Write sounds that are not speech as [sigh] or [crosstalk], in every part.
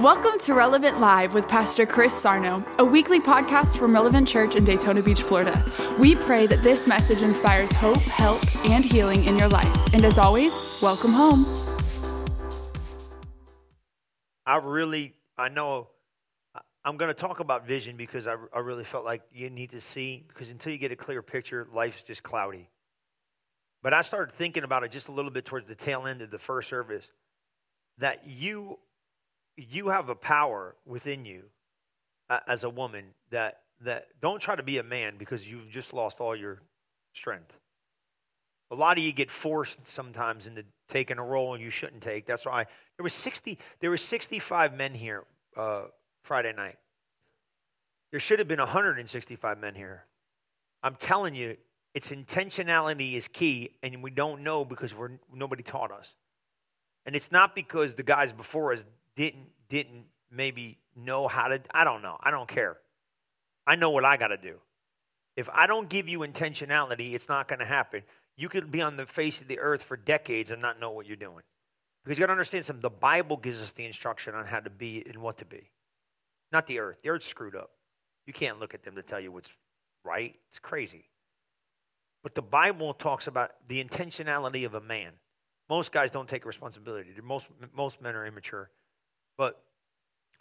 Welcome to Relevant Live with Pastor Chris Sarno, a weekly podcast from Relevant Church in Daytona Beach, Florida. We pray that this message inspires hope, help, and healing in your life. And as always, welcome home. I really, I know I'm going to talk about vision because I, I really felt like you need to see, because until you get a clear picture, life's just cloudy. But I started thinking about it just a little bit towards the tail end of the first service that you you have a power within you uh, as a woman that that don't try to be a man because you've just lost all your strength. A lot of you get forced sometimes into taking a role you shouldn't take. That's why there was 60 there were 65 men here uh, Friday night. There should have been 165 men here. I'm telling you, its intentionality is key, and we don't know because we're, nobody taught us. And it's not because the guys before us didn't didn't maybe know how to. I don't know. I don't care. I know what I got to do. If I don't give you intentionality, it's not going to happen. You could be on the face of the earth for decades and not know what you're doing. Because you got to understand something. The Bible gives us the instruction on how to be and what to be, not the earth. The earth's screwed up. You can't look at them to tell you what's right. It's crazy. But the Bible talks about the intentionality of a man. Most guys don't take responsibility. Most, most men are immature. But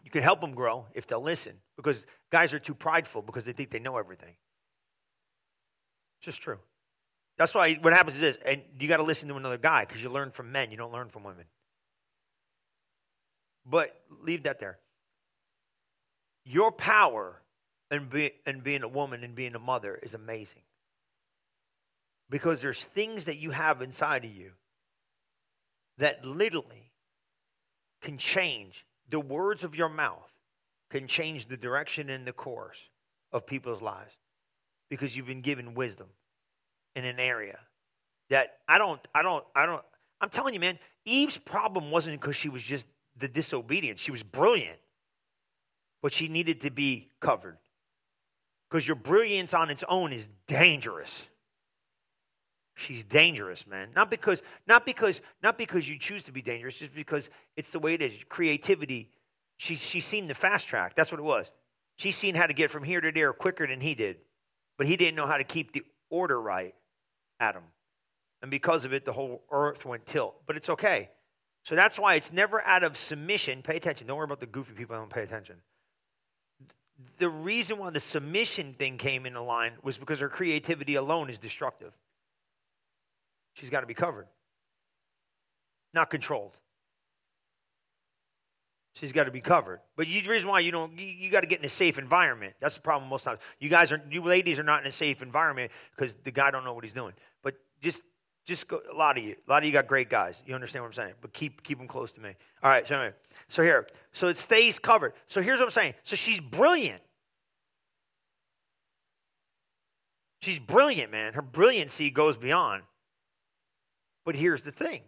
you can help them grow if they'll listen because guys are too prideful because they think they know everything. It's just true. That's why what happens is this, and you got to listen to another guy because you learn from men, you don't learn from women. But leave that there. Your power in, be, in being a woman and being a mother is amazing because there's things that you have inside of you that literally can change the words of your mouth can change the direction and the course of people's lives because you've been given wisdom in an area that I don't, I don't, I don't, I'm telling you, man, Eve's problem wasn't because she was just the disobedient. She was brilliant, but she needed to be covered because your brilliance on its own is dangerous. She's dangerous, man. Not because, not because, not because you choose to be dangerous, just because it's the way it is. Creativity. She's she's seen the fast track. That's what it was. She's seen how to get from here to there quicker than he did, but he didn't know how to keep the order right. Adam, and because of it, the whole earth went tilt. But it's okay. So that's why it's never out of submission. Pay attention. Don't worry about the goofy people. Don't pay attention. The reason why the submission thing came into line was because her creativity alone is destructive. She's got to be covered, not controlled. She's got to be covered. But you, the reason why you don't, you, you got to get in a safe environment. That's the problem most times. You guys are, you ladies are not in a safe environment because the guy don't know what he's doing. But just, just go, a lot of you, a lot of you got great guys. You understand what I'm saying? But keep, keep them close to me. All right. So anyway, so here, so it stays covered. So here's what I'm saying. So she's brilliant. She's brilliant, man. Her brilliancy goes beyond. But here's the thing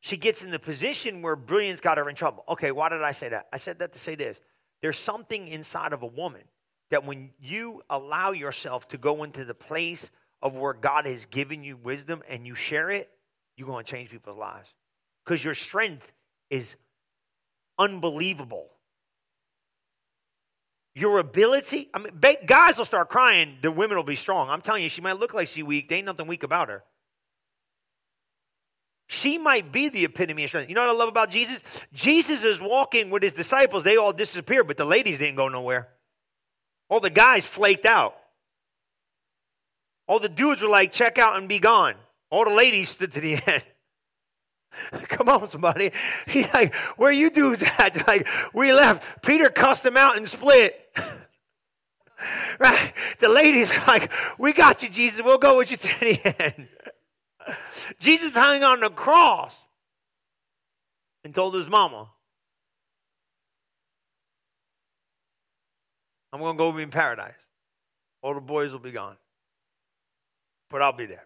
she gets in the position where brilliance got her in trouble. Okay, why did I say that? I said that to say this there's something inside of a woman that when you allow yourself to go into the place of where God has given you wisdom and you share it, you're going to change people's lives. Because your strength is unbelievable. Your ability, I mean, guys will start crying, the women will be strong. I'm telling you, she might look like she's weak. There ain't nothing weak about her. She might be the epitome of strength. You know what I love about Jesus? Jesus is walking with his disciples. They all disappeared, but the ladies didn't go nowhere. All the guys flaked out. All the dudes were like, check out and be gone. All the ladies stood to the [laughs] end. Come on, somebody. [laughs] He's like, where you dudes at? [laughs] Like, we left. Peter cussed them out and split. right? The ladies like, we got you, Jesus. We'll go with you to the end. [laughs] Jesus hung on the cross and told his mama, I'm going to go be in paradise. All the boys will be gone. But I'll be there.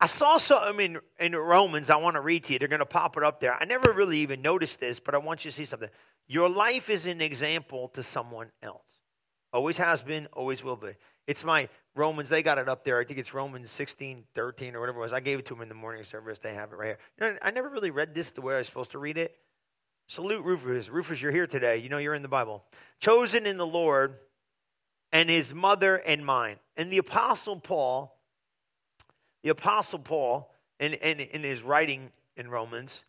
I saw something in, in Romans I want to read to you. They're going to pop it up there. I never really even noticed this, but I want you to see something. Your life is an example to someone else. Always has been, always will be. It's my Romans, they got it up there. I think it's Romans 16, 13 or whatever it was. I gave it to them in the morning service. They have it right here. You know, I never really read this the way I was supposed to read it. Salute Rufus. Rufus, you're here today. You know you're in the Bible. Chosen in the Lord and his mother and mine. And the Apostle Paul, the Apostle Paul, in, in, in his writing in Romans,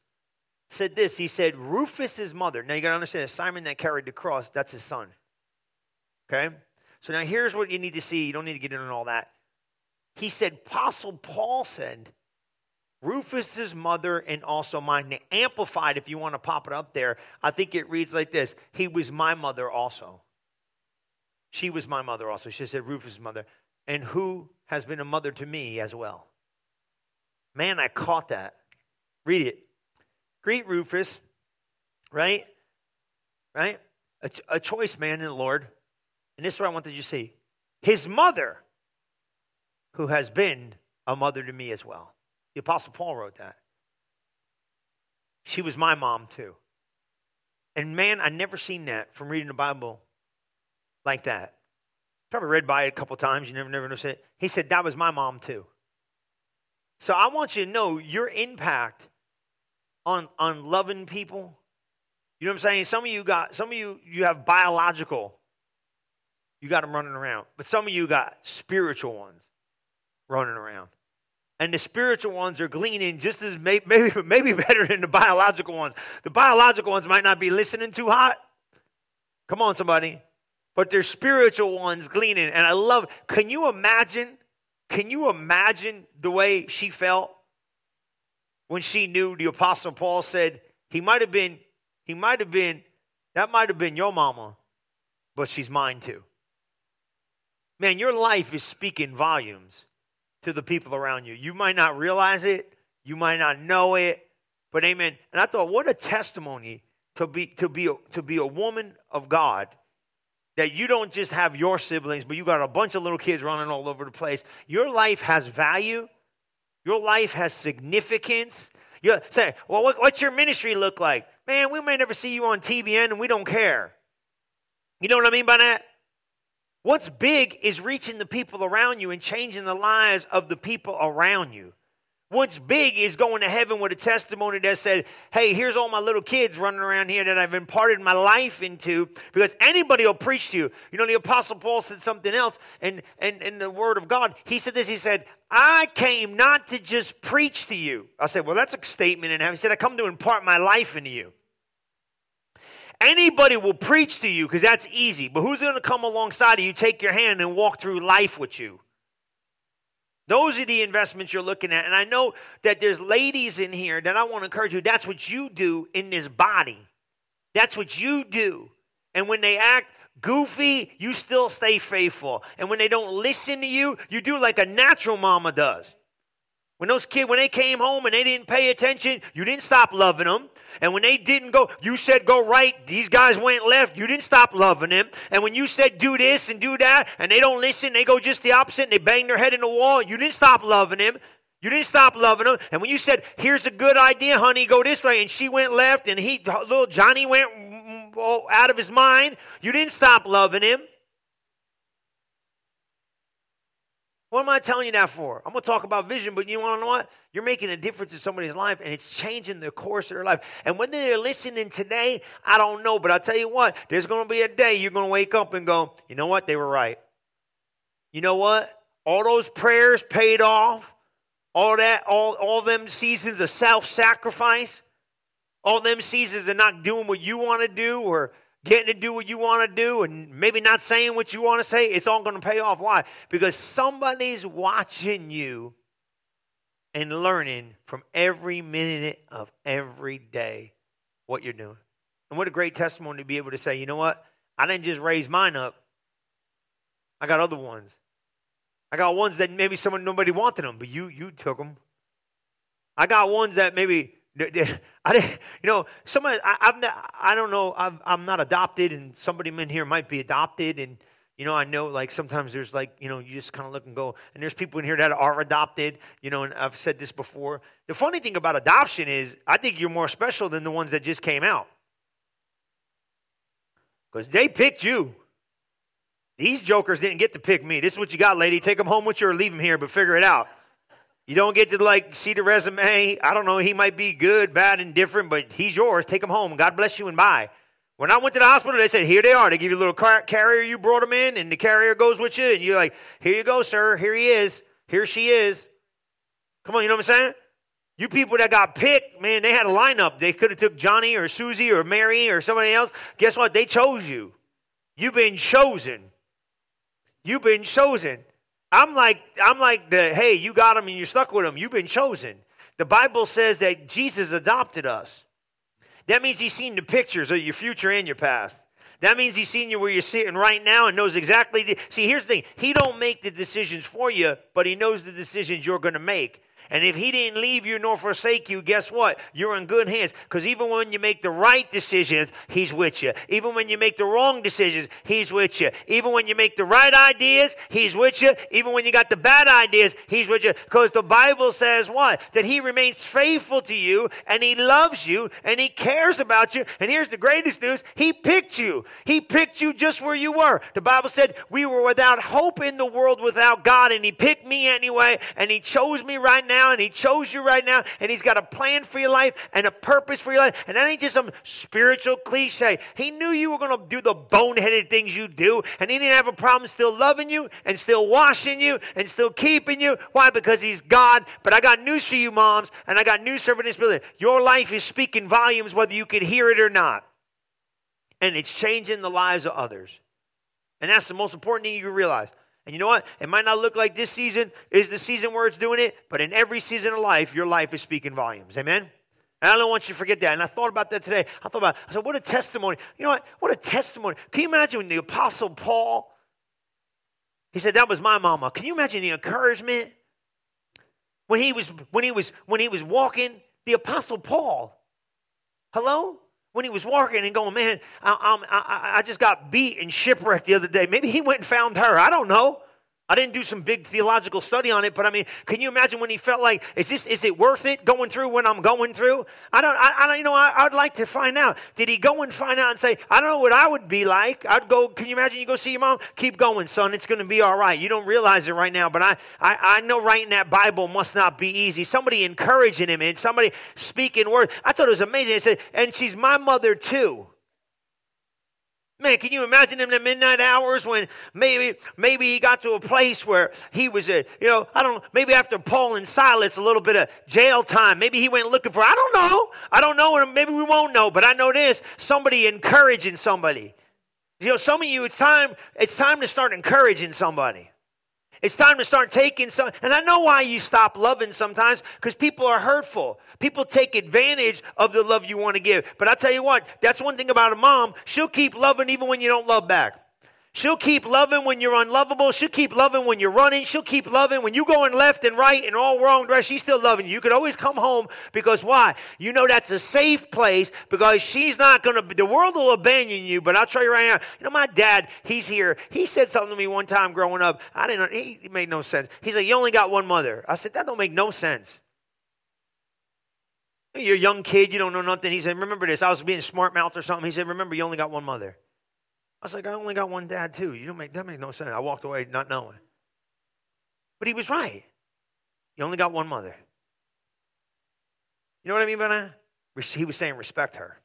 said this. He said, Rufus's mother. Now you got to understand, Simon that carried the cross, that's his son. Okay? So now here's what you need to see. You don't need to get into all that. He said, Apostle Paul said, Rufus's mother and also mine. The amplified, if you want to pop it up there, I think it reads like this He was my mother also. She was my mother also. She said, Rufus's mother. And who has been a mother to me as well? Man, I caught that. Read it. Greet Rufus, right? Right? A, a choice man in the Lord. And this is what I wanted you to see. His mother, who has been a mother to me as well. The Apostle Paul wrote that. She was my mom too. And man, I never seen that from reading the Bible like that. Probably read by it a couple times. You never, never know. It. He said that was my mom too. So I want you to know your impact on on loving people. You know what I'm saying? Some of you got some of you you have biological. You got them running around, but some of you got spiritual ones running around and the spiritual ones are gleaning just as maybe, [laughs] maybe, maybe better than the biological ones. The biological ones might not be listening too hot. Come on, somebody. But they're spiritual ones gleaning. And I love, can you imagine? Can you imagine the way she felt when she knew the Apostle Paul said, he might have been, he might have been, that might have been your mama, but she's mine too. Man, your life is speaking volumes to the people around you. You might not realize it, you might not know it, but amen. And I thought, what a testimony to be to be to be a woman of God that you don't just have your siblings, but you got a bunch of little kids running all over the place. Your life has value. Your life has significance. You say, well, what, what's your ministry look like? Man, we may never see you on TBN and we don't care. You know what I mean by that? What's big is reaching the people around you and changing the lives of the people around you. What's big is going to heaven with a testimony that said, Hey, here's all my little kids running around here that I've imparted my life into, because anybody will preach to you. You know, the Apostle Paul said something else and in, in, in the Word of God. He said this, he said, I came not to just preach to you. I said, Well, that's a statement heaven. He said, I come to impart my life into you. Anybody will preach to you because that's easy, but who's going to come alongside of you, take your hand, and walk through life with you? Those are the investments you're looking at. And I know that there's ladies in here that I want to encourage you. That's what you do in this body. That's what you do. And when they act goofy, you still stay faithful. And when they don't listen to you, you do like a natural mama does. When those kids, when they came home and they didn't pay attention, you didn't stop loving them. And when they didn't go, you said go right, these guys went left, you didn't stop loving them. And when you said do this and do that, and they don't listen, they go just the opposite and they bang their head in the wall, you didn't stop loving them. You didn't stop loving them. And when you said, here's a good idea, honey, go this way, and she went left, and he, little Johnny went mm, mm, oh, out of his mind, you didn't stop loving him. What am I telling you that for? I'm going to talk about vision, but you want to know what? You're making a difference in somebody's life, and it's changing the course of their life. And when they're listening today, I don't know, but I'll tell you what, there's going to be a day you're going to wake up and go, you know what? They were right. You know what? All those prayers paid off. All that, all, all them seasons of self sacrifice, all them seasons of not doing what you want to do or getting to do what you want to do and maybe not saying what you want to say, it's all going to pay off. Why? Because somebody's watching you and learning from every minute of every day what you're doing. And what a great testimony to be able to say, you know what? I didn't just raise mine up. I got other ones. I got ones that maybe someone nobody wanted them, but you you took them. I got ones that maybe [laughs] I didn't, you know, somebody, I, I'm not, I don't know, i am not adopted, and somebody in here might be adopted, and, you know, I know, like, sometimes there's, like, you know, you just kind of look and go, and there's people in here that are adopted, you know, and I've said this before. The funny thing about adoption is, I think you're more special than the ones that just came out. Because they picked you. These jokers didn't get to pick me. This is what you got, lady. Take them home with you or leave them here, but figure it out. You don't get to like see the resume. I don't know. He might be good, bad, and different, but he's yours. Take him home. God bless you and bye. When I went to the hospital, they said, Here they are. They give you a little car- carrier. You brought him in, and the carrier goes with you. And you're like, Here you go, sir. Here he is. Here she is. Come on, you know what I'm saying? You people that got picked, man, they had a lineup. They could have took Johnny or Susie or Mary or somebody else. Guess what? They chose you. You've been chosen. You've been chosen. I'm like, I'm like the, hey, you got him and you're stuck with him. You've been chosen. The Bible says that Jesus adopted us. That means he's seen the pictures of your future and your past. That means he's seen you where you're sitting right now and knows exactly. The, see, here's the thing: he don't make the decisions for you, but he knows the decisions you're going to make. And if he didn't leave you nor forsake you, guess what? You're in good hands. Because even when you make the right decisions, he's with you. Even when you make the wrong decisions, he's with you. Even when you make the right ideas, he's with you. Even when you got the bad ideas, he's with you. Because the Bible says what? That he remains faithful to you and he loves you and he cares about you. And here's the greatest news. He picked you. He picked you just where you were. The Bible said we were without hope in the world without God and he picked me anyway and he chose me right now now and He chose you right now and He's got a plan for your life and a purpose for your life. And that ain't just some spiritual cliche. He knew you were going to do the boneheaded things you do and He didn't have a problem still loving you and still washing you and still keeping you. Why? Because He's God. But I got news for you, moms, and I got news for this building. Your life is speaking volumes whether you can hear it or not. And it's changing the lives of others. And that's the most important thing you realize. And you know what? It might not look like this season is the season where it's doing it, but in every season of life, your life is speaking volumes. Amen? And I don't want you to forget that. And I thought about that today. I thought about, I said, what a testimony. You know what? What a testimony. Can you imagine when the Apostle Paul, he said, that was my mama. Can you imagine the encouragement? When he was, when he was, when he was walking, the Apostle Paul, hello? When he was walking and going, man, I, I, I just got beat and shipwrecked the other day. Maybe he went and found her. I don't know. I didn't do some big theological study on it, but I mean, can you imagine when he felt like, is this, is it worth it going through when I'm going through? I don't, I, I don't, you know, I, would like to find out. Did he go and find out and say, I don't know what I would be like. I'd go, can you imagine you go see your mom? Keep going, son. It's going to be all right. You don't realize it right now, but I, I, I know writing that Bible must not be easy. Somebody encouraging him and somebody speaking words. I thought it was amazing. He said, and she's my mother too. Man, can you imagine him in the midnight hours when maybe maybe he got to a place where he was a you know I don't maybe after Paul and Silas a little bit of jail time maybe he went looking for I don't know I don't know and maybe we won't know but I know this somebody encouraging somebody you know some of you it's time it's time to start encouraging somebody it's time to start taking some. And I know why you stop loving sometimes because people are hurtful. People take advantage of the love you want to give. But I tell you what, that's one thing about a mom. She'll keep loving even when you don't love back. She'll keep loving when you're unlovable. She'll keep loving when you're running. She'll keep loving when you're going left and right and all wrong. She's still loving you. You could always come home because why? You know that's a safe place because she's not going to, the world will abandon you. But I'll tell you right now, you know, my dad, he's here. He said something to me one time growing up. I didn't, he made no sense. He's like, you only got one mother. I said, that don't make no sense. You're a young kid, you don't know nothing. He said, remember this. I was being smart mouth or something. He said, remember, you only got one mother. I was like, I only got one dad too. You don't make that make no sense. I walked away not knowing. But he was right. You only got one mother. You know what I mean by that? He was saying respect her.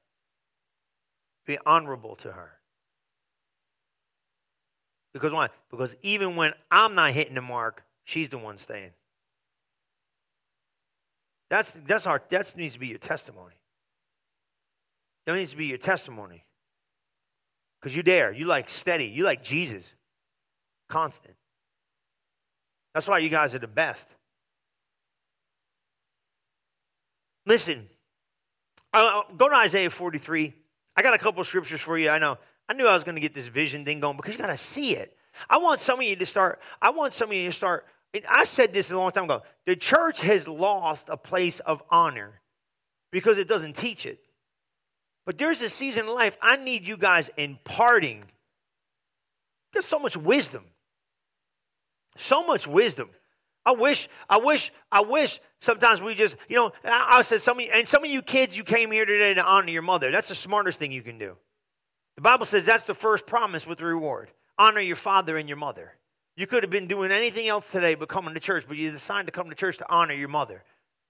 Be honorable to her. Because why? Because even when I'm not hitting the mark, she's the one staying. That's that's our that needs to be your testimony. That needs to be your testimony. Because you dare. You like steady. You like Jesus. Constant. That's why you guys are the best. Listen, uh, go to Isaiah 43. I got a couple scriptures for you. I know. I knew I was going to get this vision thing going because you got to see it. I want some of you to start. I want some of you to start. I said this a long time ago. The church has lost a place of honor because it doesn't teach it. But there's a season in life I need you guys imparting. There's so much wisdom. So much wisdom. I wish, I wish, I wish sometimes we just, you know, I, I said some of you, and some of you kids, you came here today to honor your mother. That's the smartest thing you can do. The Bible says that's the first promise with the reward. Honor your father and your mother. You could have been doing anything else today but coming to church, but you decided to come to church to honor your mother.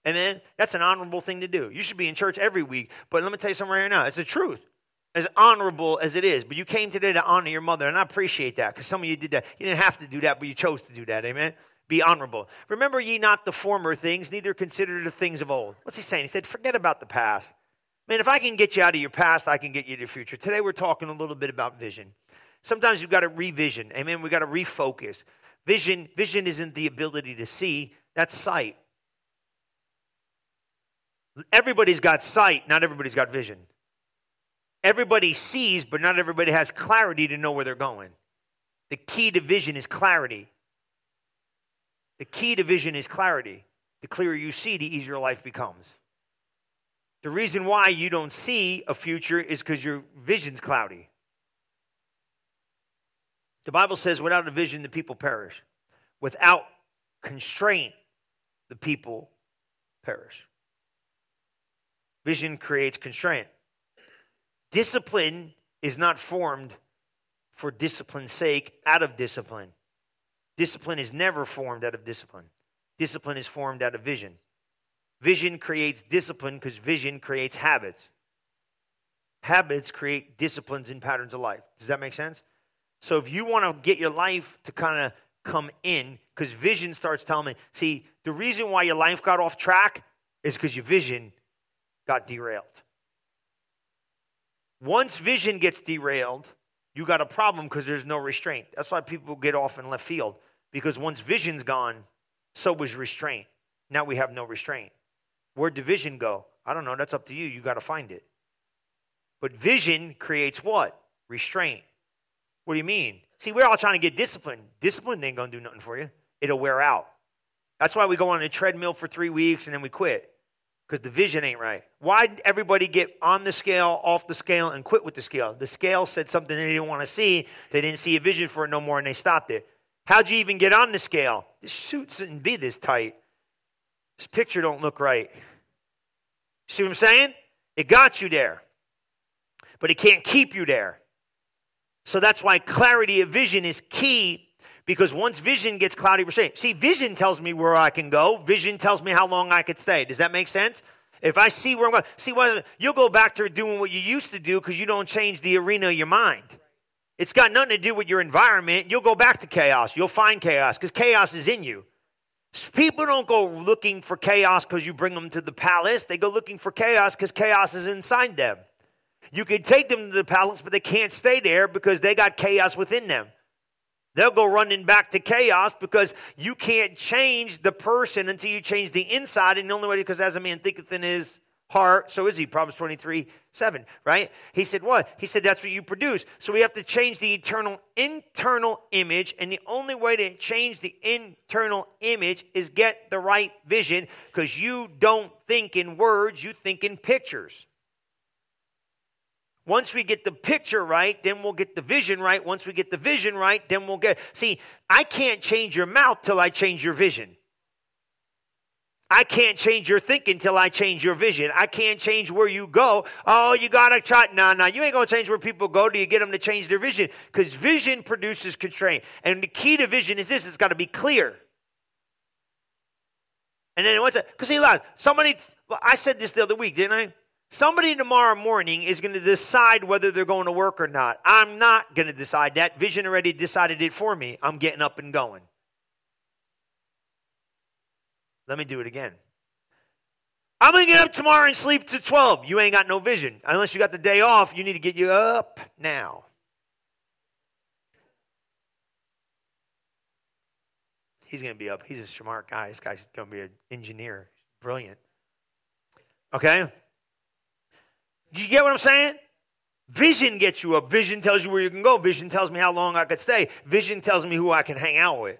Amen? That's an honorable thing to do. You should be in church every week. But let me tell you something right now. It's the truth. As honorable as it is. But you came today to honor your mother, and I appreciate that because some of you did that. You didn't have to do that, but you chose to do that. Amen? Be honorable. Remember ye not the former things, neither consider the things of old. What's he saying? He said, forget about the past. Man, if I can get you out of your past, I can get you to the future. Today we're talking a little bit about vision. Sometimes you've got to revision. Amen. We've got to refocus. Vision, vision isn't the ability to see, that's sight. Everybody's got sight, not everybody's got vision. Everybody sees, but not everybody has clarity to know where they're going. The key to vision is clarity. The key to vision is clarity. The clearer you see, the easier life becomes. The reason why you don't see a future is because your vision's cloudy. The Bible says, without a vision, the people perish. Without constraint, the people perish. Vision creates constraint. Discipline is not formed for discipline's sake out of discipline. Discipline is never formed out of discipline. Discipline is formed out of vision. Vision creates discipline because vision creates habits. Habits create disciplines and patterns of life. Does that make sense? So if you want to get your life to kind of come in, because vision starts telling me, see, the reason why your life got off track is because your vision got derailed. Once vision gets derailed, you got a problem because there's no restraint. That's why people get off in left field, because once vision's gone, so was restraint. Now we have no restraint. Where'd the vision go? I don't know. That's up to you. You got to find it. But vision creates what? Restraint. What do you mean? See, we're all trying to get discipline. Discipline ain't going to do nothing for you, it'll wear out. That's why we go on a treadmill for three weeks and then we quit because the vision ain't right. Why did everybody get on the scale, off the scale, and quit with the scale? The scale said something they didn't want to see. They didn't see a vision for it no more and they stopped it. How'd you even get on the scale? This suit shouldn't be this tight. This picture don't look right. See what I'm saying? It got you there, but it can't keep you there. So that's why clarity of vision is key because once vision gets cloudy, we're saying, see, vision tells me where I can go. Vision tells me how long I could stay. Does that make sense? If I see where I'm going, see, you'll go back to doing what you used to do because you don't change the arena of your mind. It's got nothing to do with your environment. You'll go back to chaos. You'll find chaos because chaos is in you. People don't go looking for chaos because you bring them to the palace. They go looking for chaos because chaos is inside them. You can take them to the palace, but they can't stay there because they got chaos within them. They'll go running back to chaos because you can't change the person until you change the inside. And the only way, because as a man thinketh in his heart, so is he. Proverbs 23, 7, right? He said, what? He said, that's what you produce. So we have to change the eternal internal image. And the only way to change the internal image is get the right vision because you don't think in words, you think in pictures. Once we get the picture right, then we'll get the vision right. Once we get the vision right, then we'll get. See, I can't change your mouth till I change your vision. I can't change your thinking till I change your vision. I can't change where you go. Oh, you gotta try. No, no, you ain't gonna change where people go till you get them to change their vision. Because vision produces constraint. And the key to vision is this: it's got to be clear. And then it? Because see, look, somebody. I said this the other week, didn't I? Somebody tomorrow morning is going to decide whether they're going to work or not. I'm not going to decide that. Vision already decided it for me. I'm getting up and going. Let me do it again. I'm going to get up tomorrow and sleep to 12. You ain't got no vision. Unless you got the day off, you need to get you up now. He's going to be up. He's a smart guy. This guy's going to be an engineer. Brilliant. Okay? You get what I'm saying? Vision gets you up. Vision tells you where you can go. Vision tells me how long I could stay. Vision tells me who I can hang out with.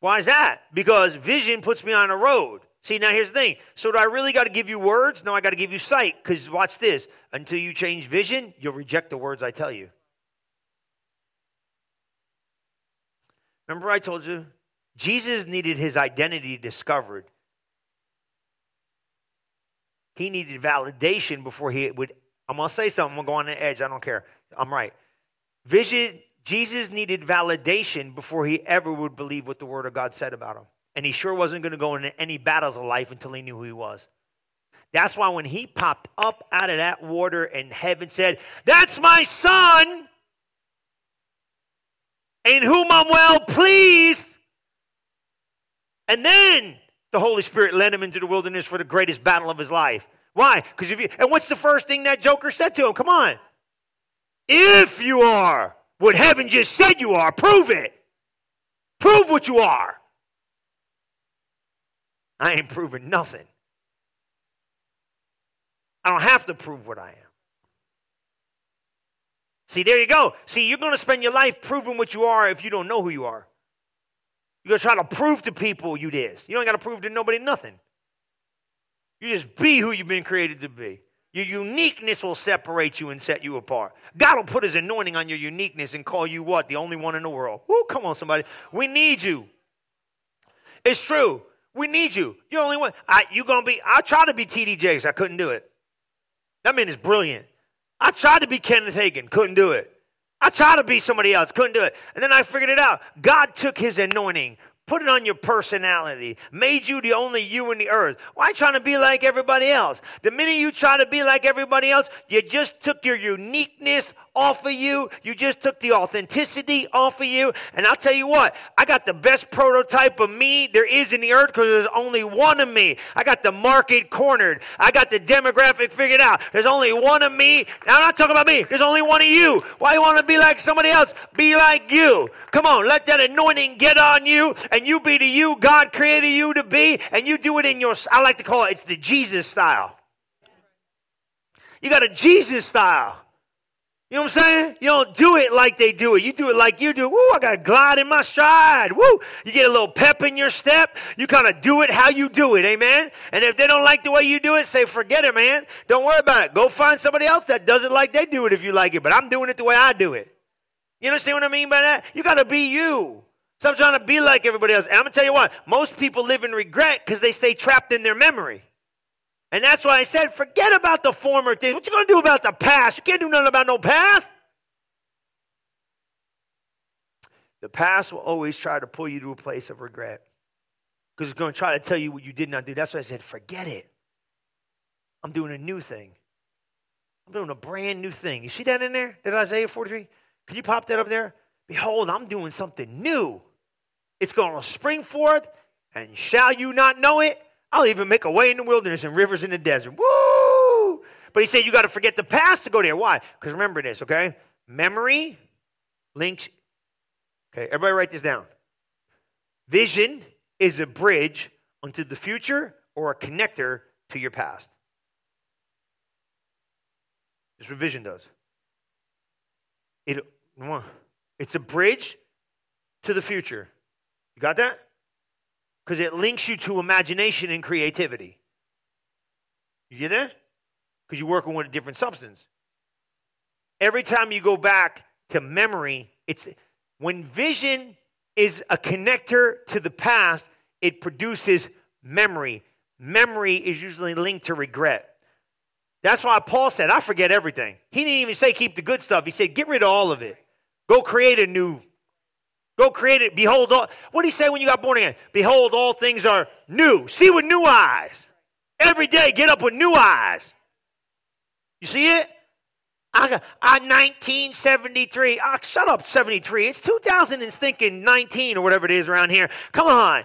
Why is that? Because vision puts me on a road. See, now here's the thing. So, do I really got to give you words? No, I got to give you sight. Because watch this. Until you change vision, you'll reject the words I tell you. Remember, I told you? Jesus needed his identity discovered he needed validation before he would. I'm going to say something. I'm going to go on the edge. I don't care. I'm right. Vision, Jesus needed validation before he ever would believe what the Word of God said about him. And he sure wasn't going to go into any battles of life until he knew who he was. That's why when he popped up out of that water and heaven said, That's my son, in whom I'm well pleased. And then the Holy Spirit led him into the wilderness for the greatest battle of his life. Why? Because if you, and what's the first thing that joker said to him? Come on. If you are what heaven just said you are, prove it. Prove what you are. I ain't proving nothing. I don't have to prove what I am. See, there you go. See, you're going to spend your life proving what you are if you don't know who you are. You're going to try to prove to people you this. You don't got to prove to nobody nothing. You just be who you've been created to be. Your uniqueness will separate you and set you apart. God will put his anointing on your uniqueness and call you what? The only one in the world. Woo, come on, somebody. We need you. It's true. We need you. You're the only one. I, you're going to be, I tried to be T.D. Jakes. I couldn't do it. That man is brilliant. I tried to be Kenneth Hagin. Couldn't do it. I tried to be somebody else. Couldn't do it. And then I figured it out. God took his anointing, Put it on your personality. Made you the only you in the earth. Why trying to be like everybody else? The minute you try to be like everybody else, you just took your uniqueness off of you. You just took the authenticity off of you. And I'll tell you what, I got the best prototype of me there is in the earth because there's only one of me. I got the market cornered. I got the demographic figured out. There's only one of me. Now, I'm not talking about me. There's only one of you. Why you want to be like somebody else? Be like you. Come on, let that anointing get on you and you be the you God created you to be and you do it in your, I like to call it, it's the Jesus style. You got a Jesus style. You know what I'm saying? You don't do it like they do it. You do it like you do. Woo, I got glide in my stride. Woo. You get a little pep in your step. You kind of do it how you do it. Amen. And if they don't like the way you do it, say, forget it, man. Don't worry about it. Go find somebody else that does it like they do it if you like it. But I'm doing it the way I do it. You understand what I mean by that? You got to be you. Stop trying to be like everybody else. And I'm going to tell you what, most people live in regret because they stay trapped in their memory. And that's why I said, forget about the former things. What you going to do about the past? You can't do nothing about no past. The past will always try to pull you to a place of regret because it's going to try to tell you what you did not do. That's why I said, forget it. I'm doing a new thing. I'm doing a brand new thing. You see that in there? Did Isaiah 43? Can you pop that up there? Behold, I'm doing something new. It's going to spring forth, and shall you not know it? I'll even make a way in the wilderness and rivers in the desert. Woo! But he said you got to forget the past to go there. Why? Because remember this, okay? Memory links. Okay, everybody write this down. Vision is a bridge onto the future or a connector to your past. That's what vision does. It, it's a bridge to the future. You got that? Because it links you to imagination and creativity. You get that? Because you're working with a different substance. Every time you go back to memory, it's when vision is a connector to the past, it produces memory. Memory is usually linked to regret. That's why Paul said, I forget everything. He didn't even say keep the good stuff. He said, get rid of all of it. Go create a new Go create it. Behold, all, what did he say when you got born again? Behold, all things are new. See with new eyes. Every day, get up with new eyes. You see it? I got I 1973. Oh, ah, shut up, 73. It's 2000 and thinking 19 or whatever it is around here. Come on.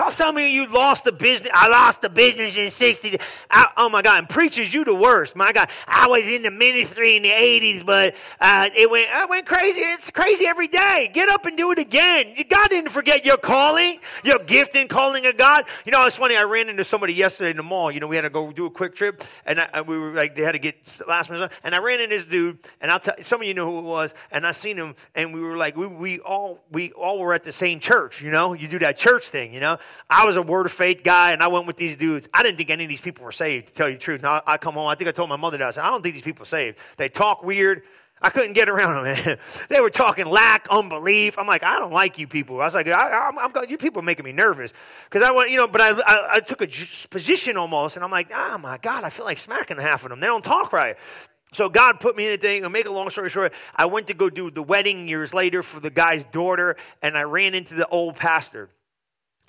Don't tell me you lost the business. I lost the business in 60. I, oh my God. And preachers, you the worst. My God. I was in the ministry in the 80s, but uh, it went, it went crazy. It's crazy every day. Get up and do it again. God didn't forget your calling, your gift and calling of God. You know, it's funny. I ran into somebody yesterday in the mall. You know, we had to go do a quick trip, and I, we were like, they had to get last minute. And I ran into this dude, and I'll tell some of you know who it was, and I seen him, and we were like, we, we all we all were at the same church. You know, you do that church thing. You know. I was a word of faith guy, and I went with these dudes. I didn't think any of these people were saved, to tell you the truth. Now, I come home, I think I told my mother that. I said, I don't think these people are saved. They talk weird. I couldn't get around them. [laughs] they were talking lack, unbelief. I'm like, I don't like you people. I was like, I, am I'm, you people are making me nervous because I went, you know. But I, I, I took a position almost, and I'm like, oh my god, I feel like smacking half of them. They don't talk right. So God put me in a thing. I'll make a long story short. I went to go do the wedding years later for the guy's daughter, and I ran into the old pastor.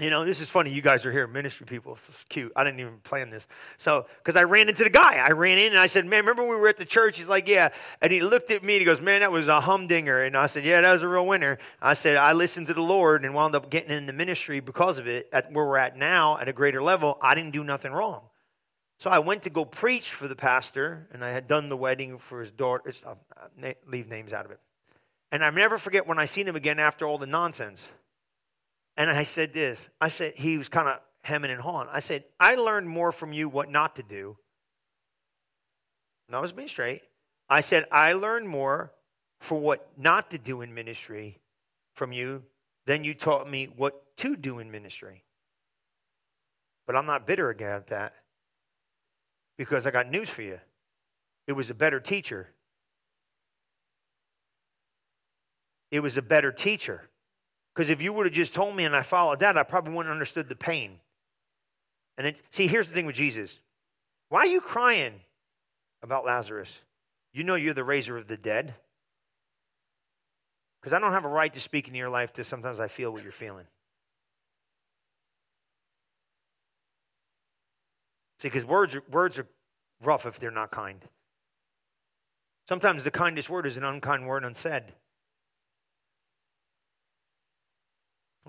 You know, this is funny. You guys are here, ministry people. It's cute. I didn't even plan this. So, because I ran into the guy. I ran in and I said, Man, remember we were at the church? He's like, Yeah. And he looked at me and he goes, Man, that was a humdinger. And I said, Yeah, that was a real winner. I said, I listened to the Lord and wound up getting in the ministry because of it at where we're at now at a greater level. I didn't do nothing wrong. So I went to go preach for the pastor, and I had done the wedding for his daughter. Uh, leave names out of it. And I never forget when I seen him again after all the nonsense. And I said this. I said, he was kind of hemming and hawing. I said, I learned more from you what not to do. And I was being straight. I said, I learned more for what not to do in ministry from you than you taught me what to do in ministry. But I'm not bitter about that because I got news for you. It was a better teacher. It was a better teacher. Because if you would have just told me and I followed that, I probably wouldn't have understood the pain. And it, see, here's the thing with Jesus. Why are you crying about Lazarus? You know you're the raiser of the dead. Because I don't have a right to speak into your life to sometimes I feel what you're feeling. See, because words are, words are rough if they're not kind. Sometimes the kindest word is an unkind word unsaid.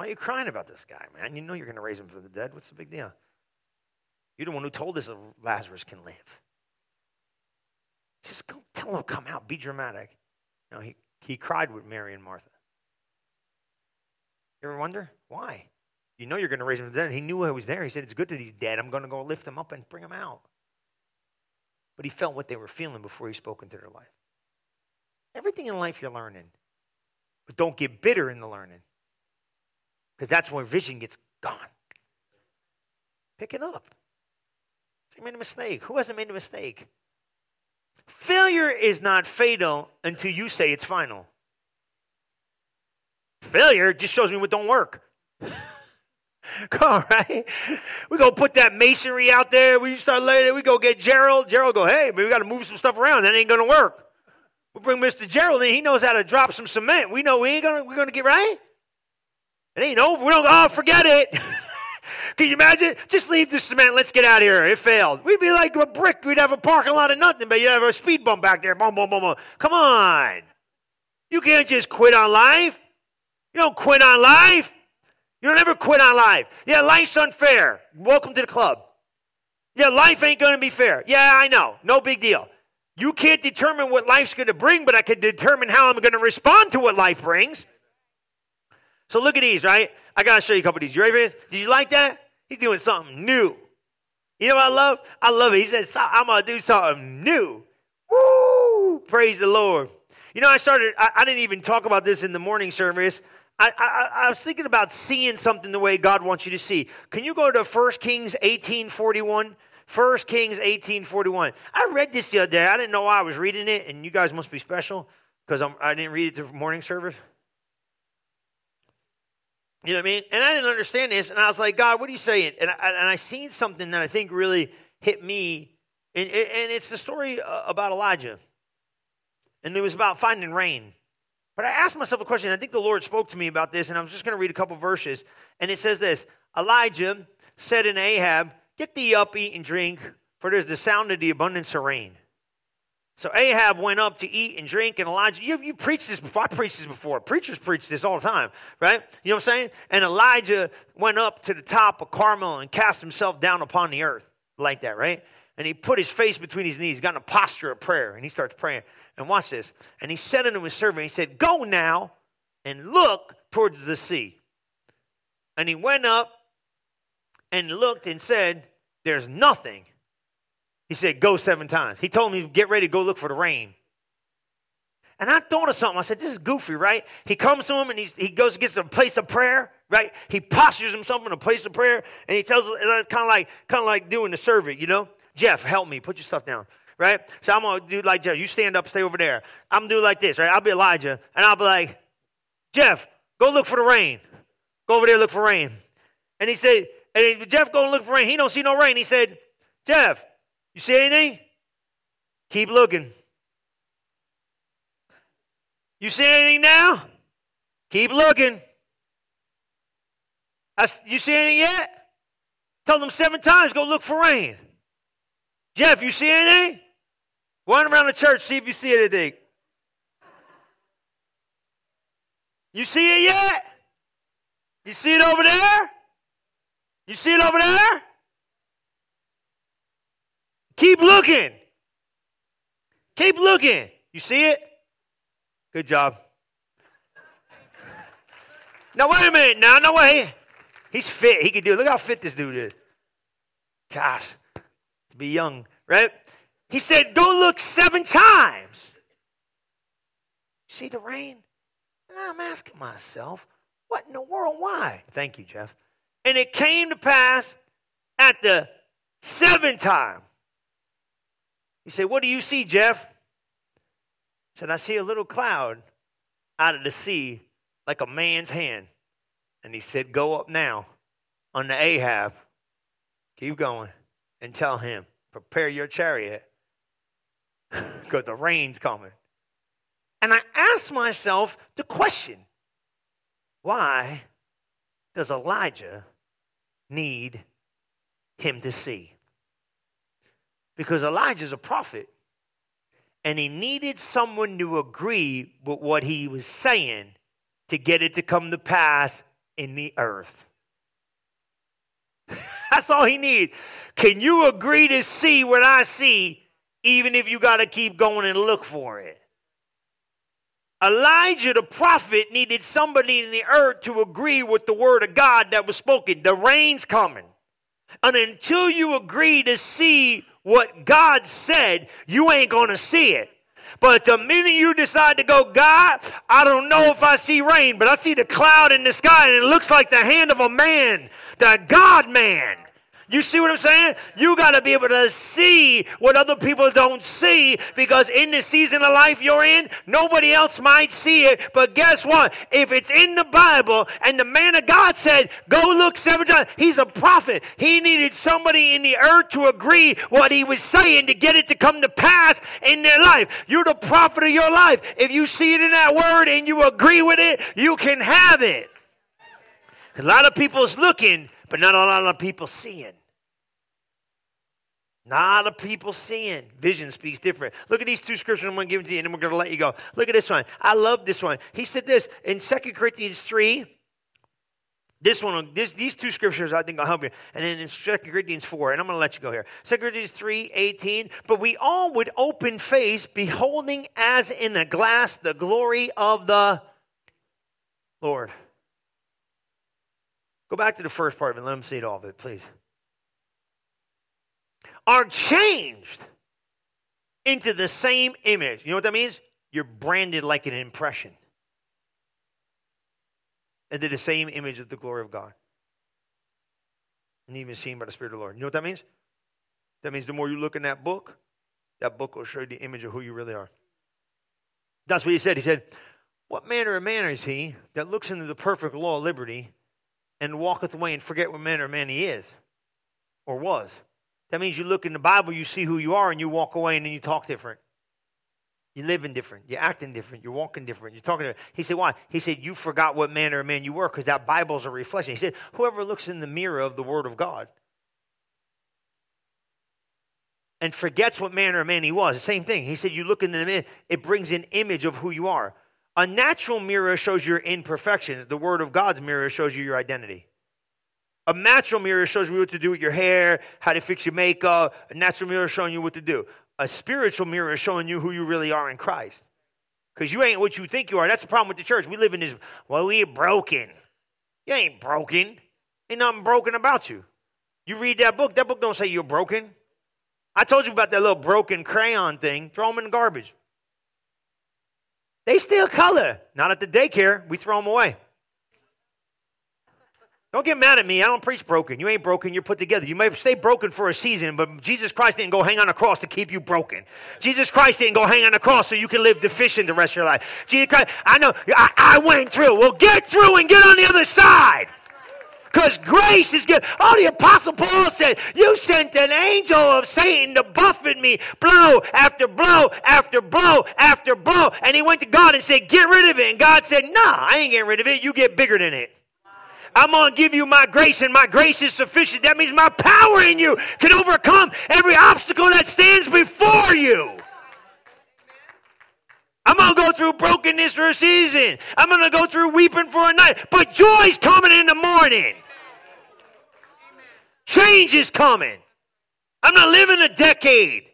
Why are you crying about this guy, man? You know you're going to raise him from the dead. What's the big deal? You're the one who told us that Lazarus can live. Just go tell him, come out, be dramatic. No, he, he cried with Mary and Martha. You ever wonder why? You know you're going to raise him from the dead. He knew I was there. He said, It's good that he's dead. I'm going to go lift him up and bring him out. But he felt what they were feeling before he spoke into their life. Everything in life you're learning. But don't get bitter in the learning. Because that's when vision gets gone. Pick it up. You made a mistake. Who hasn't made a mistake? Failure is not fatal until you say it's final. Failure just shows me what don't work. [laughs] Come on, right? We go put that masonry out there. We start laying it. We go get Gerald. Gerald go, hey, man, we got to move some stuff around. That ain't to work. We bring Mr. Gerald in. He knows how to drop some cement. We know we ain't gonna we're gonna get right. It ain't over. We don't. Oh, forget it. [laughs] Can you imagine? Just leave the cement. Let's get out of here. It failed. We'd be like a brick. We'd have a parking lot of nothing, but you'd have a speed bump back there. Boom, boom, boom, boom. Come on. You can't just quit on life. You don't quit on life. You don't ever quit on life. Yeah, life's unfair. Welcome to the club. Yeah, life ain't going to be fair. Yeah, I know. No big deal. You can't determine what life's going to bring, but I can determine how I'm going to respond to what life brings. So look at these, right? I got to show you a couple of these. You ready for this? Did you like that? He's doing something new. You know what I love? I love it. He said, I'm to do something new. Woo! Praise the Lord. You know, I started, I, I didn't even talk about this in the morning service. I, I, I, was thinking about seeing something the way God wants you to see. Can you go to 1 Kings 1841? 1 Kings 1841. I read this the other day. I didn't know why I was reading it, and you guys must be special because I didn't read it the morning service. You know what I mean? And I didn't understand this, and I was like, God, what are you saying? And I, and I seen something that I think really hit me, and, and it's the story uh, about Elijah. And it was about finding rain. But I asked myself a question. I think the Lord spoke to me about this, and I'm just going to read a couple verses. And it says this Elijah said in Ahab, Get thee up, eat and drink, for there's the sound of the abundance of rain. So Ahab went up to eat and drink, and Elijah, you, you preached this before. I preached this before. Preachers preach this all the time, right? You know what I'm saying? And Elijah went up to the top of Carmel and cast himself down upon the earth like that, right? And he put his face between his knees, got in a posture of prayer, and he starts praying. And watch this. And he said unto his servant, he said, Go now and look towards the sea. And he went up and looked and said, There's nothing. He said, Go seven times. He told me, Get ready to go look for the rain. And I thought of something. I said, This is goofy, right? He comes to him and he goes, gets to a place of prayer, right? He postures himself in a place of prayer and he tells, kind of like, kind of like doing the servant, you know? Jeff, help me. Put your stuff down right? So I'm gonna do like Jeff. You stand up, stay over there. I'm gonna do like this, right? I'll be Elijah, and I'll be like, Jeff, go look for the rain. Go over there, look for rain. And he said, and Jeff go and look for rain. He don't see no rain. He said, Jeff, you see anything? Keep looking. You see anything now? Keep looking. I, you see anything yet? Told them seven times, go look for rain. Jeff, you see anything? Run around the church, see if you see anything. You see it yet? You see it over there? You see it over there? Keep looking. Keep looking. You see it? Good job. Now wait a minute. Now, no way. He's fit. He can do it. Look how fit this dude is. Gosh, to be young, right? He said, "Go look seven times." See the rain? And I'm asking myself, what in the world? Why? Thank you, Jeff. And it came to pass at the seventh time. He said, What do you see, Jeff? He said, I see a little cloud out of the sea like a man's hand. And he said, Go up now on the Ahab. Keep going and tell him, Prepare your chariot [laughs] because the rain's coming. And I asked myself the question why does Elijah need him to see? Because Elijah's a prophet and he needed someone to agree with what he was saying to get it to come to pass in the earth. [laughs] That's all he needs. Can you agree to see what I see, even if you got to keep going and look for it? Elijah the prophet needed somebody in the earth to agree with the word of God that was spoken. The rain's coming. And until you agree to see what God said, you ain't going to see it. But the minute you decide to go, God, I don't know if I see rain, but I see the cloud in the sky and it looks like the hand of a man, the God man. You see what I'm saying? You got to be able to see what other people don't see because in the season of life you're in, nobody else might see it. But guess what? If it's in the Bible and the man of God said, go look seven times, he's a prophet. He needed somebody in the earth to agree what he was saying to get it to come to pass in their life. You're the prophet of your life. If you see it in that word and you agree with it, you can have it. A lot of people's looking, but not a lot of people seeing. Not a people seeing. Vision speaks different. Look at these two scriptures I'm going to give to you, and then we're going to let you go. Look at this one. I love this one. He said this in Second Corinthians 3. This one, this, these two scriptures I think will help you. And then in 2 Corinthians 4, and I'm going to let you go here. 2 Corinthians 3, 18. But we all would open face, beholding as in a glass the glory of the Lord. Go back to the first part of it. Let them see it all of it, please are changed into the same image. You know what that means? You're branded like an impression into the same image of the glory of God. And even seen by the Spirit of the Lord. You know what that means? That means the more you look in that book, that book will show you the image of who you really are. That's what he said. He said, What manner of man is he that looks into the perfect law of liberty and walketh away and forget what manner of man he is or was? That means you look in the Bible, you see who you are, and you walk away and then you talk different. You're living different. You're acting different. You're walking different. You're talking different. He said, Why? He said, You forgot what manner of man you were because that Bible's a reflection. He said, Whoever looks in the mirror of the Word of God and forgets what manner of man he was, the same thing. He said, You look in the mirror, it brings an image of who you are. A natural mirror shows your imperfections, the Word of God's mirror shows you your identity. A natural mirror shows you what to do with your hair, how to fix your makeup. A natural mirror showing you what to do. A spiritual mirror is showing you who you really are in Christ. Because you ain't what you think you are. That's the problem with the church. We live in this, well, we are broken. You ain't broken. Ain't nothing broken about you. You read that book, that book don't say you're broken. I told you about that little broken crayon thing. Throw them in the garbage. They still color. Not at the daycare. We throw them away. Don't get mad at me. I don't preach broken. You ain't broken. You're put together. You may stay broken for a season, but Jesus Christ didn't go hang on a cross to keep you broken. Jesus Christ didn't go hang on a cross so you can live deficient the rest of your life. Jesus Christ, I know, I, I went through. Well, get through and get on the other side. Because grace is good. Oh, the Apostle Paul said, You sent an angel of Satan to buffet me, blow after blow after blow after blow. And he went to God and said, Get rid of it. And God said, Nah, I ain't getting rid of it. You get bigger than it. I'm going to give you my grace, and my grace is sufficient. That means my power in you can overcome every obstacle that stands before you. I'm going to go through brokenness for a season. I'm going to go through weeping for a night. But joy's coming in the morning. Change is coming. I'm not living a decade.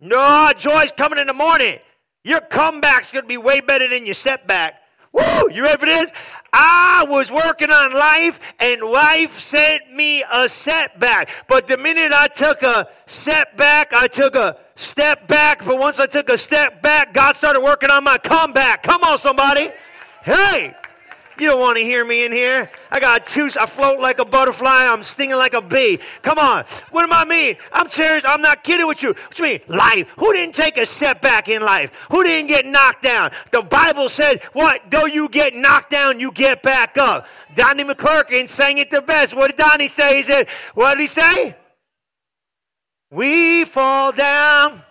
No, joy's coming in the morning. Your comeback's going to be way better than your setback. Woo! You ready for this? I was working on life, and life sent me a setback. But the minute I took a setback, I took a step back. But once I took a step back, God started working on my comeback. Come on, somebody. Hey! You don't want to hear me in here. I got two. I float like a butterfly. I'm stinging like a bee. Come on. What am I mean? I'm serious. I'm not kidding with you. What do you mean? Life. Who didn't take a setback in life? Who didn't get knocked down? The Bible said, what? Though you get knocked down, you get back up. Donnie McClurkin sang it the best. What did Donnie say? He said, what did he say? We fall down.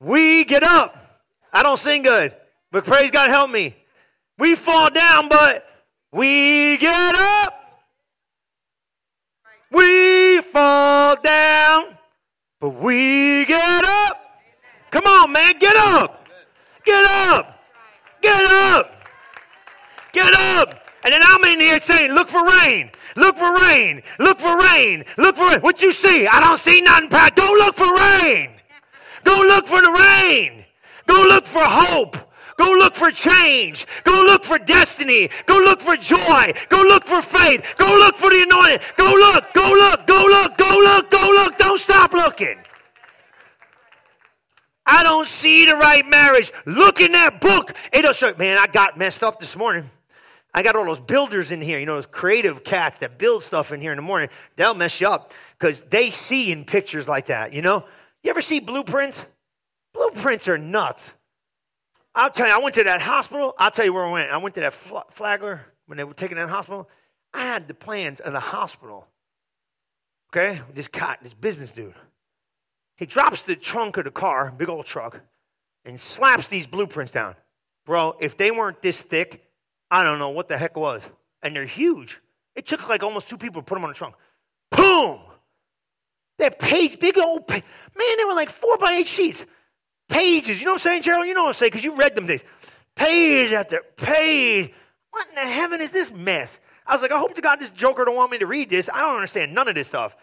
We get up. I don't sing good, but praise God help me. We fall down, but we get up. We fall down, but we get up. Come on, man, get up. Get up. Get up. Get up. And then I'm in here saying, look for rain. Look for rain. Look for rain. Look for rain. What you see? I don't see nothing, Pat. Don't look for rain. Go look for the rain. Go look for hope. Go look for change. Go look for destiny. Go look for joy. Go look for faith. Go look for the anointing. Go look, go look, go look, go look, go look. Don't stop looking. I don't see the right marriage. Look in that book. It'll show. Man, I got messed up this morning. I got all those builders in here, you know, those creative cats that build stuff in here in the morning. They'll mess you up because they see in pictures like that, you know? You ever see blueprints? Blueprints are nuts. I'll tell you, I went to that hospital. I'll tell you where I went. I went to that Flagler when they were taking that hospital. I had the plans of the hospital. Okay? This cat, this business dude. He drops the trunk of the car, big old truck, and slaps these blueprints down. Bro, if they weren't this thick, I don't know what the heck was. And they're huge. It took like almost two people to put them on the trunk. Boom! That page, big old. Man, they were like four by eight sheets pages. You know what I'm saying, Gerald? You know what I'm saying because you read them things. Page after page. What in the heaven is this mess? I was like, I hope to God this joker don't want me to read this. I don't understand none of this stuff.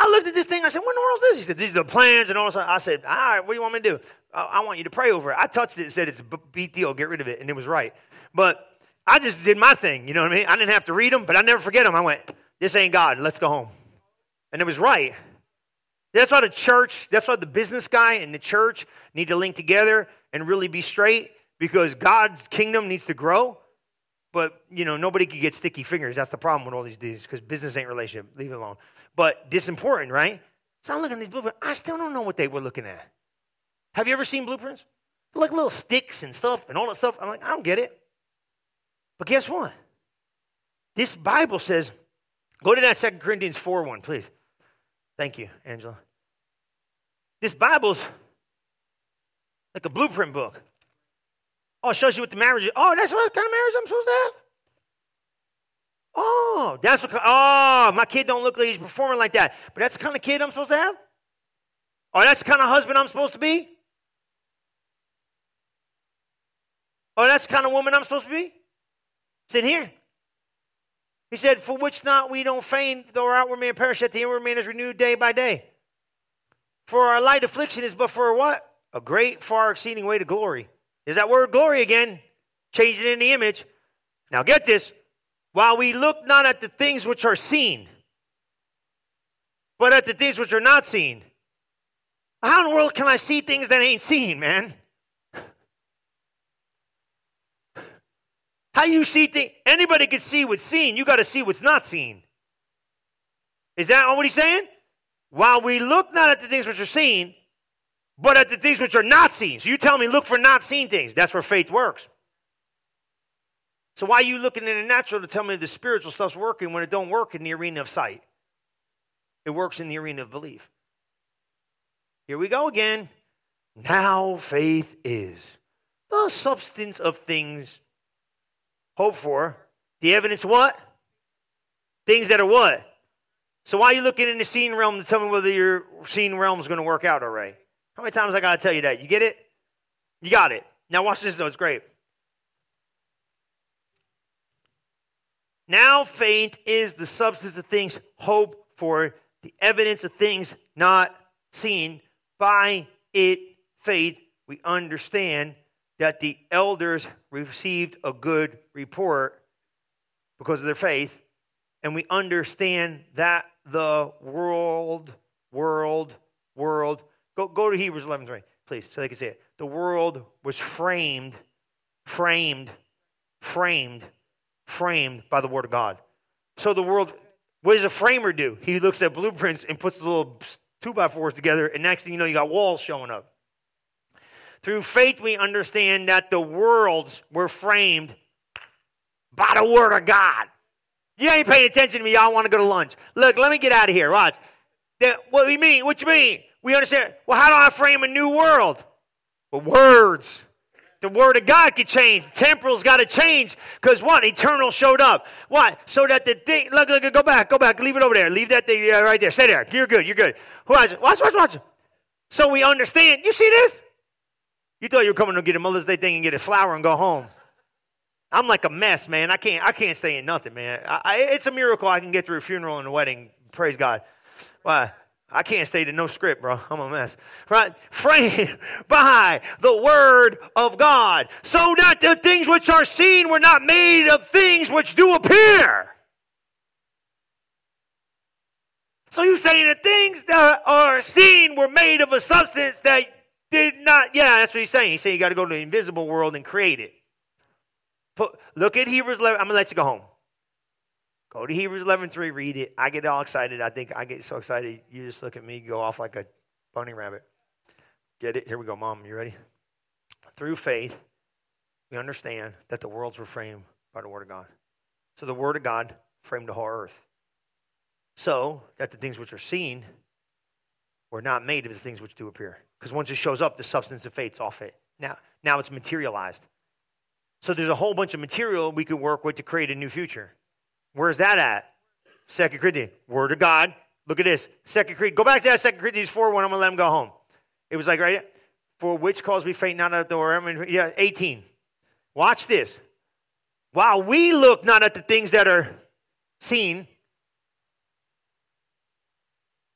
I looked at this thing. I said, "What in the world is this?" He said, "These are the plans." And all of a sudden, I said, "All right, what do you want me to do? I want you to pray over it." I touched it and said, "It's a beat deal. Get rid of it," and it was right. But I just did my thing. You know what I mean? I didn't have to read them, but I never forget them. I went, "This ain't God. Let's go home," and it was right. That's why the church, that's why the business guy and the church need to link together and really be straight because God's kingdom needs to grow. But, you know, nobody can get sticky fingers. That's the problem with all these dudes because business ain't relationship. Leave it alone. But this important, right? So I'm looking at these blueprints. I still don't know what they were looking at. Have you ever seen blueprints? They're like little sticks and stuff and all that stuff. I'm like, I don't get it. But guess what? This Bible says, go to that Second Corinthians 4 1, please. Thank you, Angela. This Bible's like a blueprint book. Oh, it shows you what the marriage is. Oh, that's what kind of marriage I'm supposed to have? Oh, that's what, oh, my kid don't look like he's performing like that. But that's the kind of kid I'm supposed to have? Oh, that's the kind of husband I'm supposed to be? Oh, that's the kind of woman I'm supposed to be? Sit here. He said, For which not we don't faint, though our outward man perish, yet the inward man is renewed day by day. For our light affliction is but for what? A great, far exceeding way to glory. Is that word glory again? Changing in the image. Now get this. While we look not at the things which are seen, but at the things which are not seen. How in the world can I see things that ain't seen, man? How you see things? Anybody can see what's seen. You got to see what's not seen. Is that what he's saying? While we look not at the things which are seen, but at the things which are not seen. So you tell me, look for not seen things. That's where faith works. So why are you looking in the natural to tell me the spiritual stuff's working when it don't work in the arena of sight? It works in the arena of belief. Here we go again. Now faith is the substance of things hoped for. The evidence what? Things that are what? So why are you looking in the seen realm to tell me whether your seen realm is going to work out all right? How many times I got to tell you that? You get it? You got it. Now watch this though. It's great. Now faith is the substance of things hoped for, the evidence of things not seen. By it, faith, we understand that the elders received a good report because of their faith, and we understand that the world, world, world, go, go to Hebrews 11 3, please, so they can see it. The world was framed, framed, framed framed by the Word of God. So the world, what does a framer do? He looks at blueprints and puts the little two by fours together, and next thing you know, you got walls showing up. Through faith, we understand that the worlds were framed by the Word of God. You ain't paying attention to me. Y'all want to go to lunch. Look, let me get out of here. Watch. what do you mean? What you mean? We understand. Well, how do I frame a new world? Well, words. The word of God could change. Temporal's got to change because what? Eternal showed up. What? So that the thing. Look, look, go back, go back. Leave it over there. Leave that thing uh, right there. Stay there. You're good. You're good. Watch, watch, watch, watch. So we understand. You see this? You thought you were coming to get a Mother's Day thing and get a flower and go home. I'm like a mess, man. I can't. I can't stay in nothing, man. I, I, it's a miracle I can get through a funeral and a wedding. Praise God. Why? I can't stay to no script, bro. I'm a mess. Right? Framed [laughs] by the word of God. So that the things which are seen were not made of things which do appear. So you saying the things that are seen were made of a substance that did not, yeah, that's what he's saying. He's saying you got to go to the invisible world and create it. Put, look at Hebrews 11. I'm going to let you go home. Go to Hebrews 11 3, read it. I get all excited. I think I get so excited. You just look at me, go off like a bunny rabbit. Get it? Here we go, Mom. You ready? Through faith, we understand that the worlds were framed by the Word of God. So the Word of God framed the whole earth. So that the things which are seen were not made of the things which do appear. Because once it shows up, the substance of faith's off it. Now, now it's materialized. So there's a whole bunch of material we could work with to create a new future. Where's that at? Second Corinthians. Word of God. Look at this. Second Corinthians. Go back to that Second Corinthians 4 1. I'm going to let him go home. It was like, right? For which cause we faint not at the door. I mean, yeah, 18. Watch this. While we look not at the things that are seen.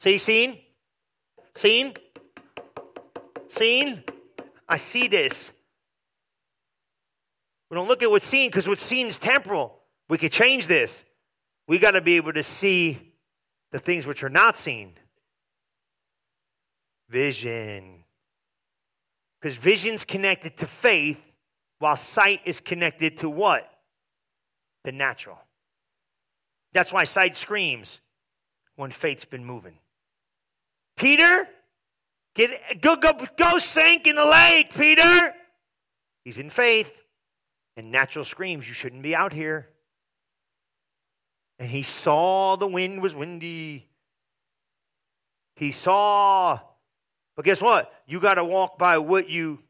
See, seen? Seen? Seen? I see this. We don't look at what's seen because what's seen is temporal. We could change this. We got to be able to see the things which are not seen. Vision. Because vision's connected to faith, while sight is connected to what? The natural. That's why sight screams when faith's been moving. Peter, get go go go sink in the lake, Peter. He's in faith. And natural screams, you shouldn't be out here and he saw the wind was windy. He saw, but guess what? You got to walk by what you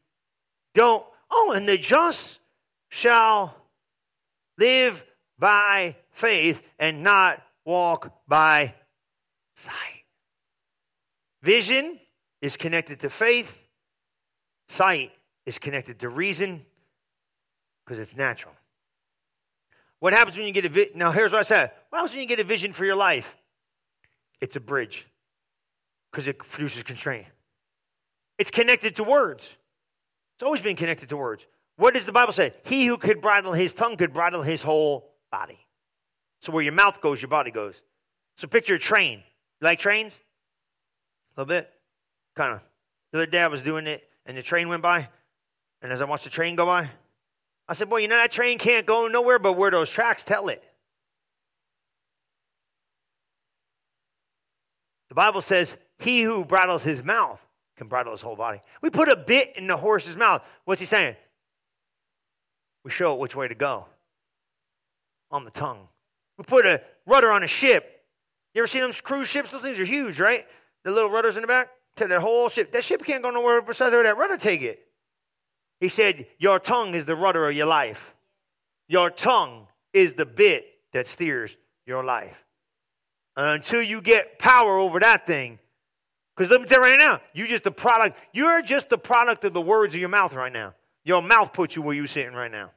don't. Oh, and the just shall live by faith and not walk by sight. Vision is connected to faith, sight is connected to reason because it's natural. What happens when you get a vision? Now, here's what I said. What happens when you get a vision for your life? It's a bridge because it produces constraint. It's connected to words. It's always been connected to words. What does the Bible say? He who could bridle his tongue could bridle his whole body. So where your mouth goes, your body goes. So picture a train. You like trains? A little bit? Kind of. The other day I was doing it and the train went by. And as I watched the train go by, I said, Boy, you know that train can't go nowhere but where those tracks tell it. The Bible says, He who bridles his mouth can bridle his whole body. We put a bit in the horse's mouth. What's he saying? We show it which way to go. on the tongue. We put a rudder on a ship. You ever seen them cruise ships? Those things are huge, right? The little rudders in the back to that whole ship. That ship can't go nowhere besides where that rudder take it. He said, Your tongue is the rudder of your life. Your tongue is the bit that steers your life. Until you get power over that thing, because let me tell you right now, you're just the product, you're just the product of the words of your mouth right now. Your mouth puts you where you're sitting right now.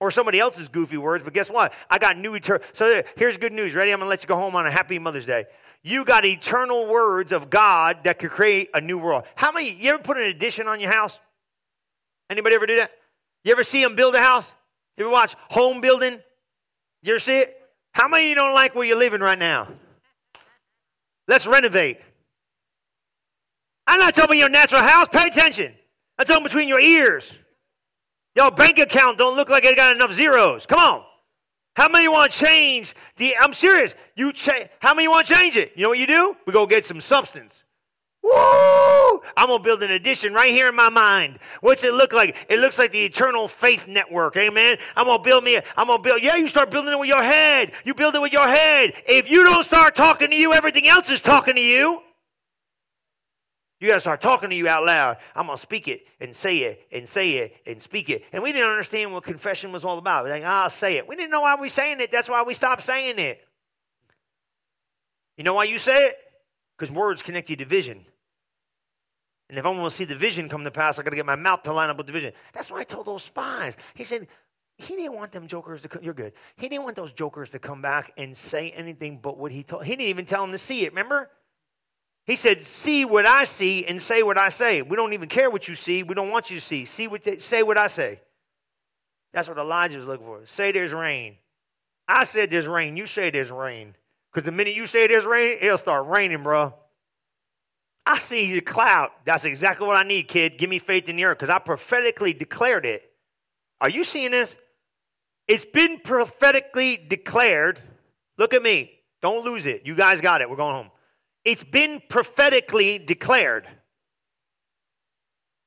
Or somebody else's goofy words, but guess what? I got new eternal. So here's good news. Ready? I'm going to let you go home on a happy Mother's Day. You got eternal words of God that could create a new world. How many, you ever put an addition on your house? Anybody ever do that? You ever see them build a house? You ever watch home building? You ever see it? How many you don't like where you're living right now? Let's renovate. I'm not talking about your natural house. Pay attention. I'm talking between your ears. Your bank account don't look like it got enough zeros. Come on. How many want to change the? I'm serious. You change. How many want to change it? You know what you do? We go get some substance. Woo! I'm gonna build an addition right here in my mind. What's it look like? It looks like the Eternal Faith Network. Amen. I'm gonna build me. I'm gonna build. Yeah, you start building it with your head. You build it with your head. If you don't start talking to you, everything else is talking to you. You got to start talking to you out loud. I'm going to speak it and say it and say it and speak it. And we didn't understand what confession was all about. We're like, I'll say it. We didn't know why we were saying it. That's why we stopped saying it. You know why you say it? Because words connect you to vision. And if I want to see the vision come to pass, I got to get my mouth to line up with the vision. That's why I told those spies. He said, he didn't want them jokers to come. You're good. He didn't want those jokers to come back and say anything but what he told. He didn't even tell them to see it. Remember? He said, "See what I see and say what I say." We don't even care what you see. We don't want you to see. See what they, say what I say. That's what Elijah was looking for. Say there's rain. I said there's rain. You say there's rain. Because the minute you say there's rain, it'll start raining, bro. I see the cloud. That's exactly what I need, kid. Give me faith in the earth because I prophetically declared it. Are you seeing this? It's been prophetically declared. Look at me. Don't lose it. You guys got it. We're going home. It's been prophetically declared.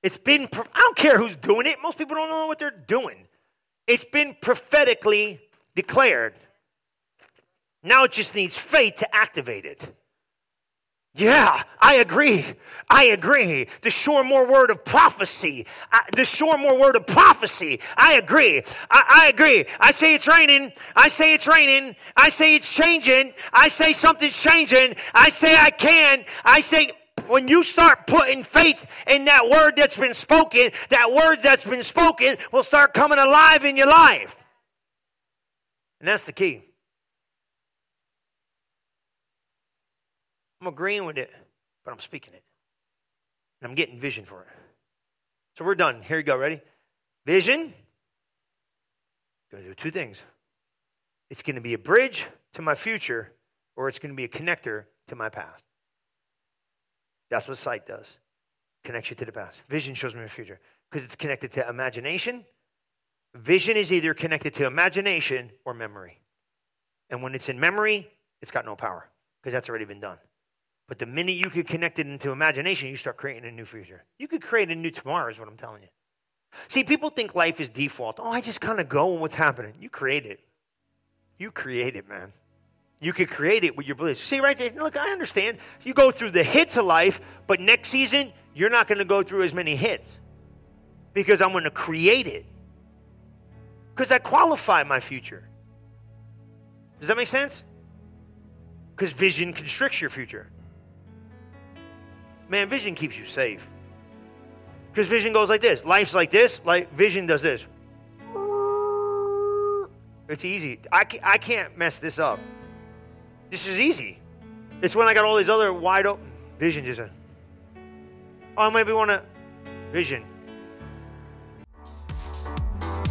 It's been, I don't care who's doing it. Most people don't know what they're doing. It's been prophetically declared. Now it just needs faith to activate it. Yeah, I agree. I agree. The sure more word of prophecy. The sure more word of prophecy. I agree. I, I agree. I say it's raining. I say it's raining. I say it's changing. I say something's changing. I say I can. I say when you start putting faith in that word that's been spoken, that word that's been spoken will start coming alive in your life. And that's the key. I'm agreeing with it, but I'm speaking it. And I'm getting vision for it. So we're done. Here you go. Ready? Vision. Going to do two things. It's going to be a bridge to my future, or it's going to be a connector to my past. That's what sight does. Connects you to the past. Vision shows me the future because it's connected to imagination. Vision is either connected to imagination or memory. And when it's in memory, it's got no power because that's already been done. But the minute you could connect it into imagination, you start creating a new future. You could create a new tomorrow, is what I'm telling you. See, people think life is default. Oh, I just kind of go with what's happening. You create it. You create it, man. You could create it with your beliefs. See, right there, look, I understand. You go through the hits of life, but next season, you're not going to go through as many hits because I'm going to create it. Because I qualify my future. Does that make sense? Because vision constricts your future. Man, vision keeps you safe. Because vision goes like this. Life's like this. Like vision does this. It's easy. I, I can't mess this up. This is easy. It's when I got all these other wide open vision just. Oh, maybe want to vision.